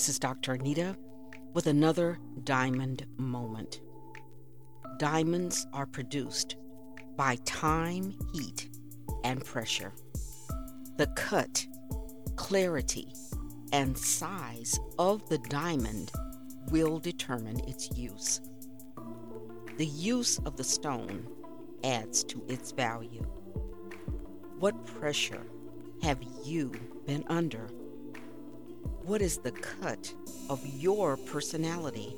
This is Dr. Anita with another diamond moment. Diamonds are produced by time, heat, and pressure. The cut, clarity, and size of the diamond will determine its use. The use of the stone adds to its value. What pressure have you been under? What is the cut of your personality?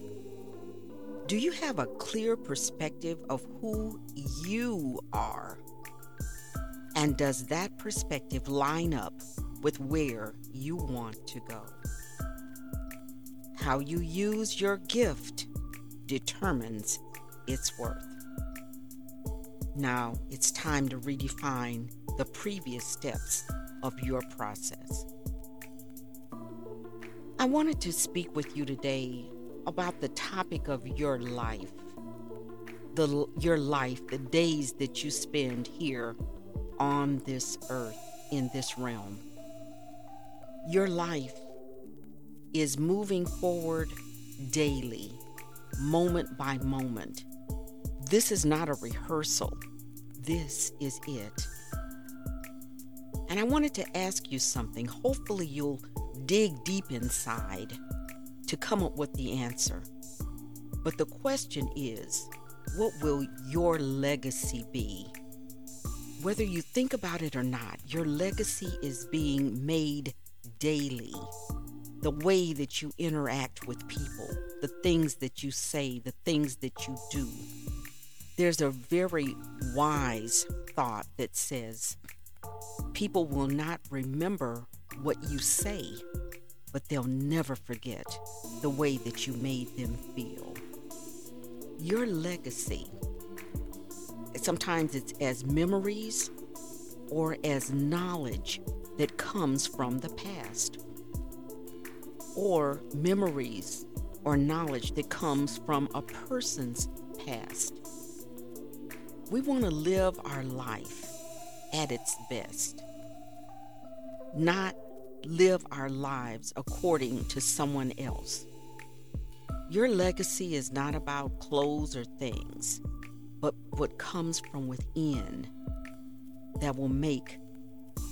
Do you have a clear perspective of who you are? And does that perspective line up with where you want to go? How you use your gift determines its worth. Now it's time to redefine the previous steps of your process. I wanted to speak with you today about the topic of your life. The, your life, the days that you spend here on this earth, in this realm. Your life is moving forward daily, moment by moment. This is not a rehearsal, this is it. And I wanted to ask you something. Hopefully, you'll dig deep inside to come up with the answer. But the question is what will your legacy be? Whether you think about it or not, your legacy is being made daily. The way that you interact with people, the things that you say, the things that you do. There's a very wise thought that says people will not remember what you say, but they'll never forget the way that you made them feel. Your legacy, sometimes it's as memories or as knowledge that comes from the past, or memories or knowledge that comes from a person's past. We want to live our life at its best, not live our lives according to someone else. Your legacy is not about clothes or things, but what comes from within that will make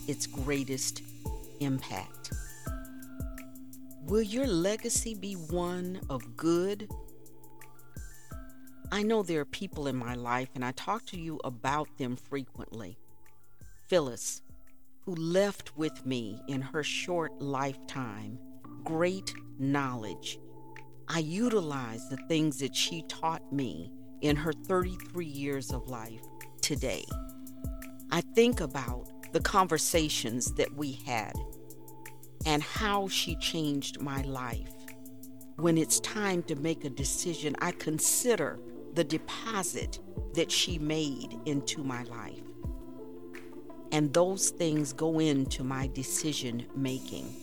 its greatest impact. Will your legacy be one of good? I know there are people in my life, and I talk to you about them frequently. Phyllis, who left with me in her short lifetime great knowledge. I utilize the things that she taught me in her 33 years of life today. I think about the conversations that we had and how she changed my life. When it's time to make a decision, I consider the deposit that she made into my life. And those things go into my decision making.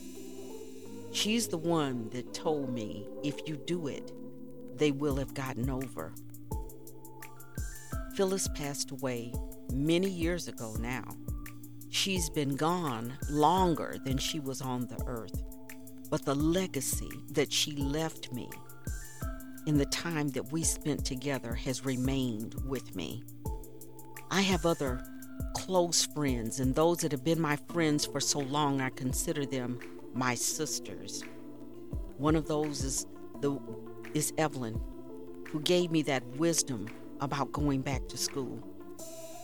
She's the one that told me if you do it, they will have gotten over. Phyllis passed away many years ago now. She's been gone longer than she was on the earth, but the legacy that she left me in the time that we spent together has remained with me. I have other close friends, and those that have been my friends for so long, I consider them my sisters. One of those is the is Evelyn, who gave me that wisdom about going back to school.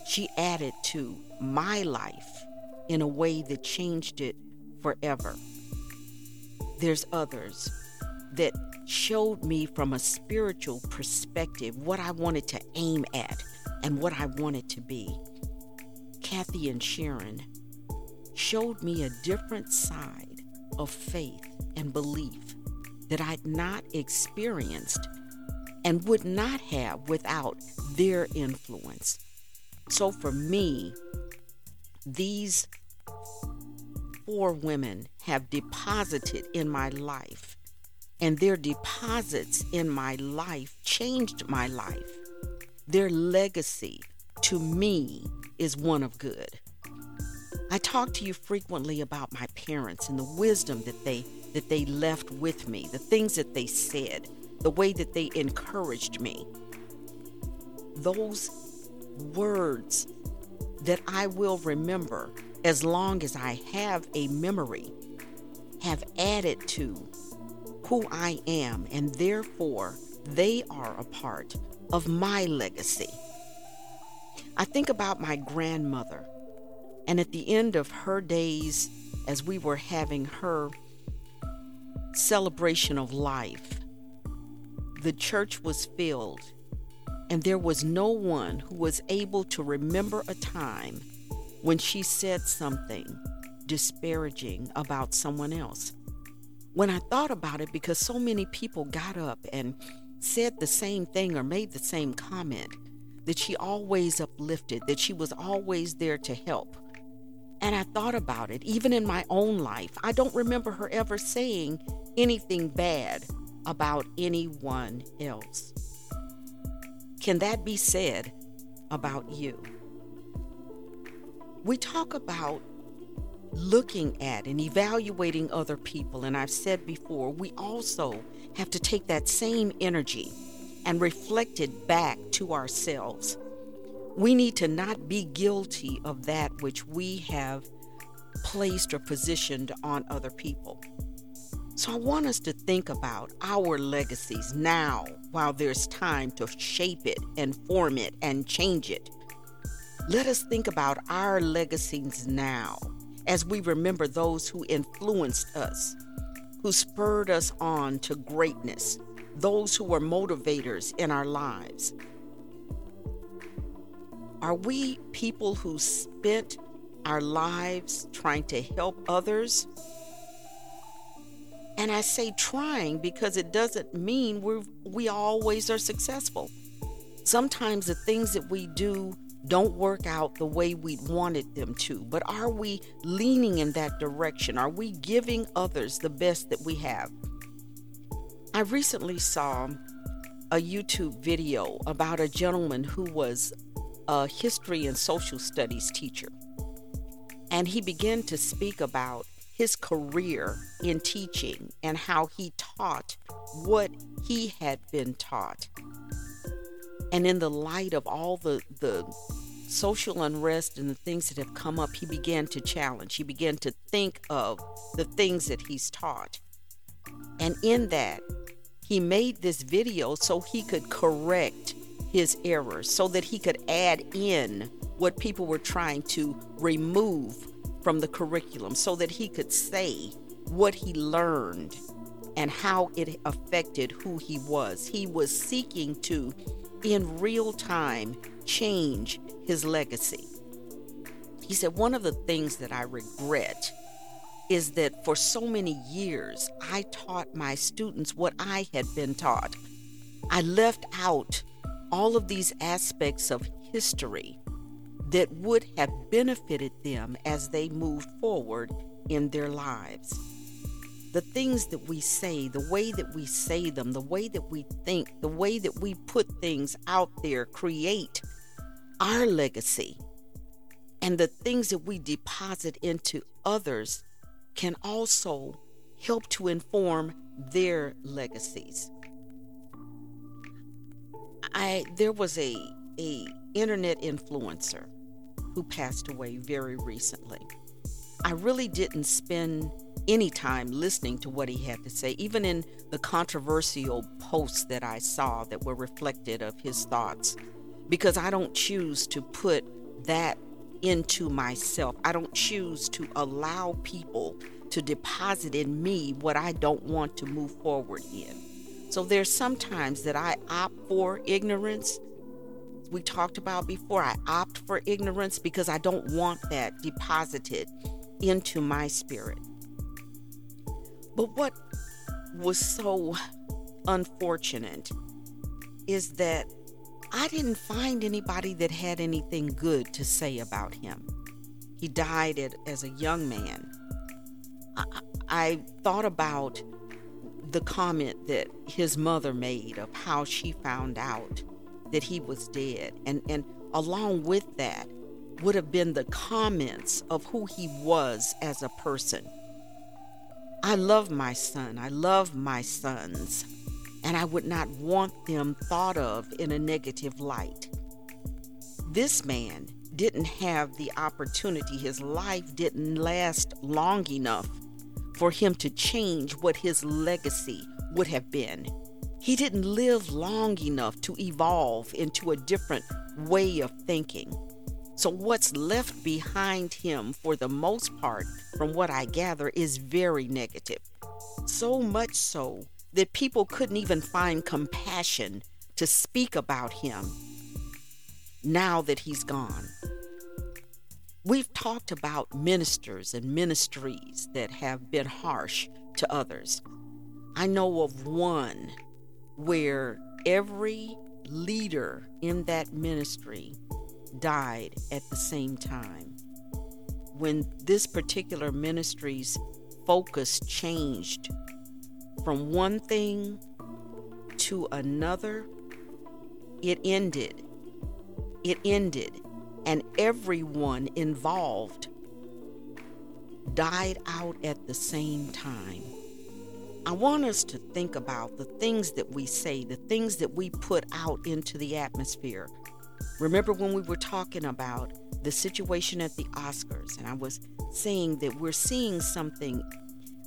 She added to my life in a way that changed it forever. There's others that showed me from a spiritual perspective what I wanted to aim at and what I wanted to be. Kathy and Sharon showed me a different side of faith and belief that I'd not experienced and would not have without their influence. So for me, these four women have deposited in my life, and their deposits in my life changed my life. Their legacy to me is one of good. I talk to you frequently about my parents and the wisdom that they that they left with me, the things that they said, the way that they encouraged me. Those words that I will remember as long as I have a memory have added to who I am, and therefore they are a part of my legacy. I think about my grandmother, and at the end of her days, as we were having her celebration of life, the church was filled, and there was no one who was able to remember a time when she said something disparaging about someone else. When I thought about it, because so many people got up and said the same thing or made the same comment, that she always uplifted, that she was always there to help. And I thought about it, even in my own life. I don't remember her ever saying anything bad about anyone else. Can that be said about you? We talk about looking at and evaluating other people, and I've said before, we also have to take that same energy and reflected back to ourselves. We need to not be guilty of that which we have placed or positioned on other people. So I want us to think about our legacies now while there's time to shape it and form it and change it. Let us think about our legacies now as we remember those who influenced us, who spurred us on to greatness, those who were motivators in our lives. Are we people who spent our lives trying to help others? And I say trying because it doesn't mean we we always are successful. Sometimes the things that we do don't work out the way we wanted them to, but are we leaning in that direction? Are we giving others the best that we have? I recently saw a YouTube video about a gentleman who was a history and social studies teacher. And he began to speak about his career in teaching and how he taught what he had been taught. And in the light of all the, the social unrest and the things that have come up, he began to challenge. He began to think of the things that he's taught. And in that, he made this video so he could correct his errors, so that he could add in what people were trying to remove from the curriculum so that he could say what he learned and how it affected who he was. He was seeking to, in real time, change his legacy. He said, One of the things that I regret is that for so many years I taught my students what I had been taught. I left out all of these aspects of history that would have benefited them as they moved forward in their lives. The things that we say, the way that we say them, the way that we think, the way that we put things out there create our legacy. And the things that we deposit into others can also help to inform their legacies. I there was a a internet influencer who passed away very recently. I really didn't spend any time listening to what he had to say, even in the controversial posts that I saw that were reflected of his thoughts, because I don't choose to put that into myself. I don't choose to allow people to deposit in me what I don't want to move forward in. So there's sometimes that I opt for ignorance we talked about before, I opt for ignorance because I don't want that deposited into my spirit. But what was so unfortunate is that I didn't find anybody that had anything good to say about him. He died as a young man. I, I thought about the comment that his mother made of how she found out that he was dead. And, and along with that would have been the comments of who he was as a person. I love my son. I love my sons. And I would not want them thought of in a negative light. This man didn't have the opportunity, his life didn't last long enough for him to change what his legacy would have been. He didn't live long enough to evolve into a different way of thinking. So, what's left behind him, for the most part, from what I gather, is very negative. So much so that people couldn't even find compassion to speak about him now that he's gone. We've talked about ministers and ministries that have been harsh to others. I know of one where every leader in that ministry died at the same time. When this particular ministry's focus changed from one thing to another, it ended. It ended, and everyone involved died out at the same time. I want us to think about the things that we say, the things that we put out into the atmosphere. Remember when we were talking about the situation at the Oscars, and I was saying that we're seeing something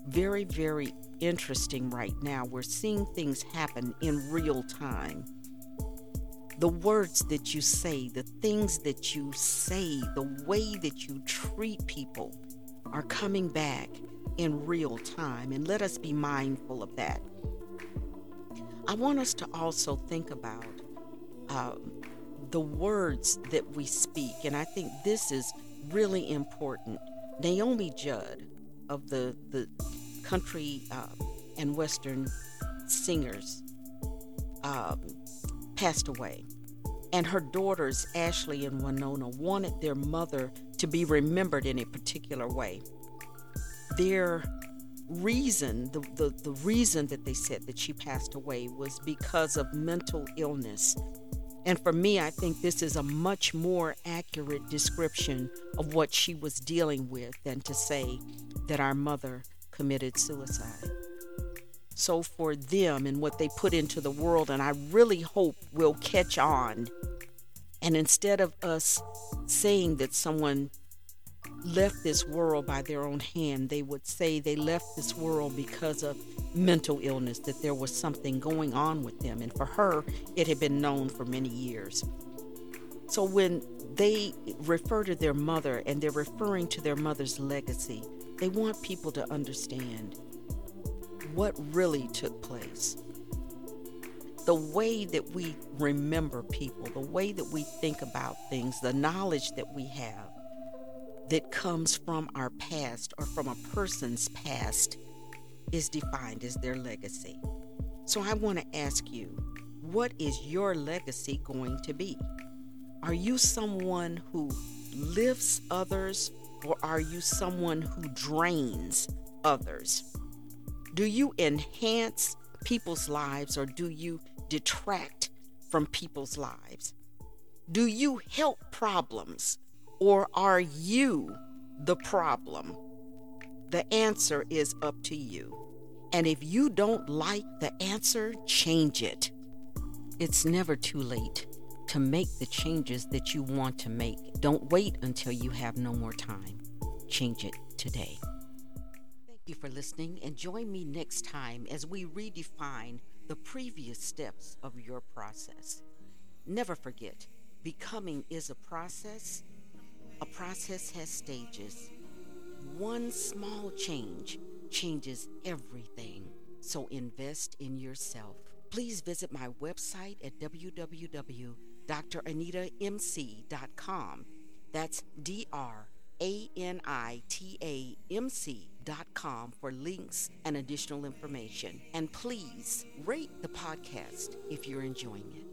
very, very interesting right now. We're seeing things happen in real time. The words that you say, the things that you say, the way that you treat people are coming back in real time, and let us be mindful of that. I want us to also think about uh, the words that we speak, and I think this is really important. Naomi Judd of the the country uh, and western singers um, passed away, and her daughters Ashley and Wynonna wanted their mother to be remembered in a particular way their reason, the, the, the reason that they said that she passed away was because of mental illness. And for me, I think this is a much more accurate description of what she was dealing with than to say that our mother committed suicide. So, for them and what they put into the world, and I really hope we'll catch on. And instead of us saying that someone left this world by their own hand, they would say they left this world because of mental illness, that there was something going on with them. And for her, it had been known for many years. So when they refer to their mother and they're referring to their mother's legacy, they want people to understand what really took place. The way that we remember people, the way that we think about things, the knowledge that we have that comes from our past or from a person's past is defined as their legacy. So I want to ask you, what is your legacy going to be? Are you someone who lifts others or are you someone who drains others? Do you enhance people's lives or do you detract from people's lives? Do you help problems or are you the problem? The answer is up to you. And if you don't like the answer, change it. It's never too late to make the changes that you want to make. Don't wait until you have no more time. Change it today. Thank you for listening, and join me next time as we redefine the previous steps of your process. Never forget, becoming is a process a process has stages. One small change changes everything. So invest in yourself. Please visit my website at www.dranitaMC.com. That's D R A N I T A M C.com for links and additional information. And please rate the podcast if you're enjoying it.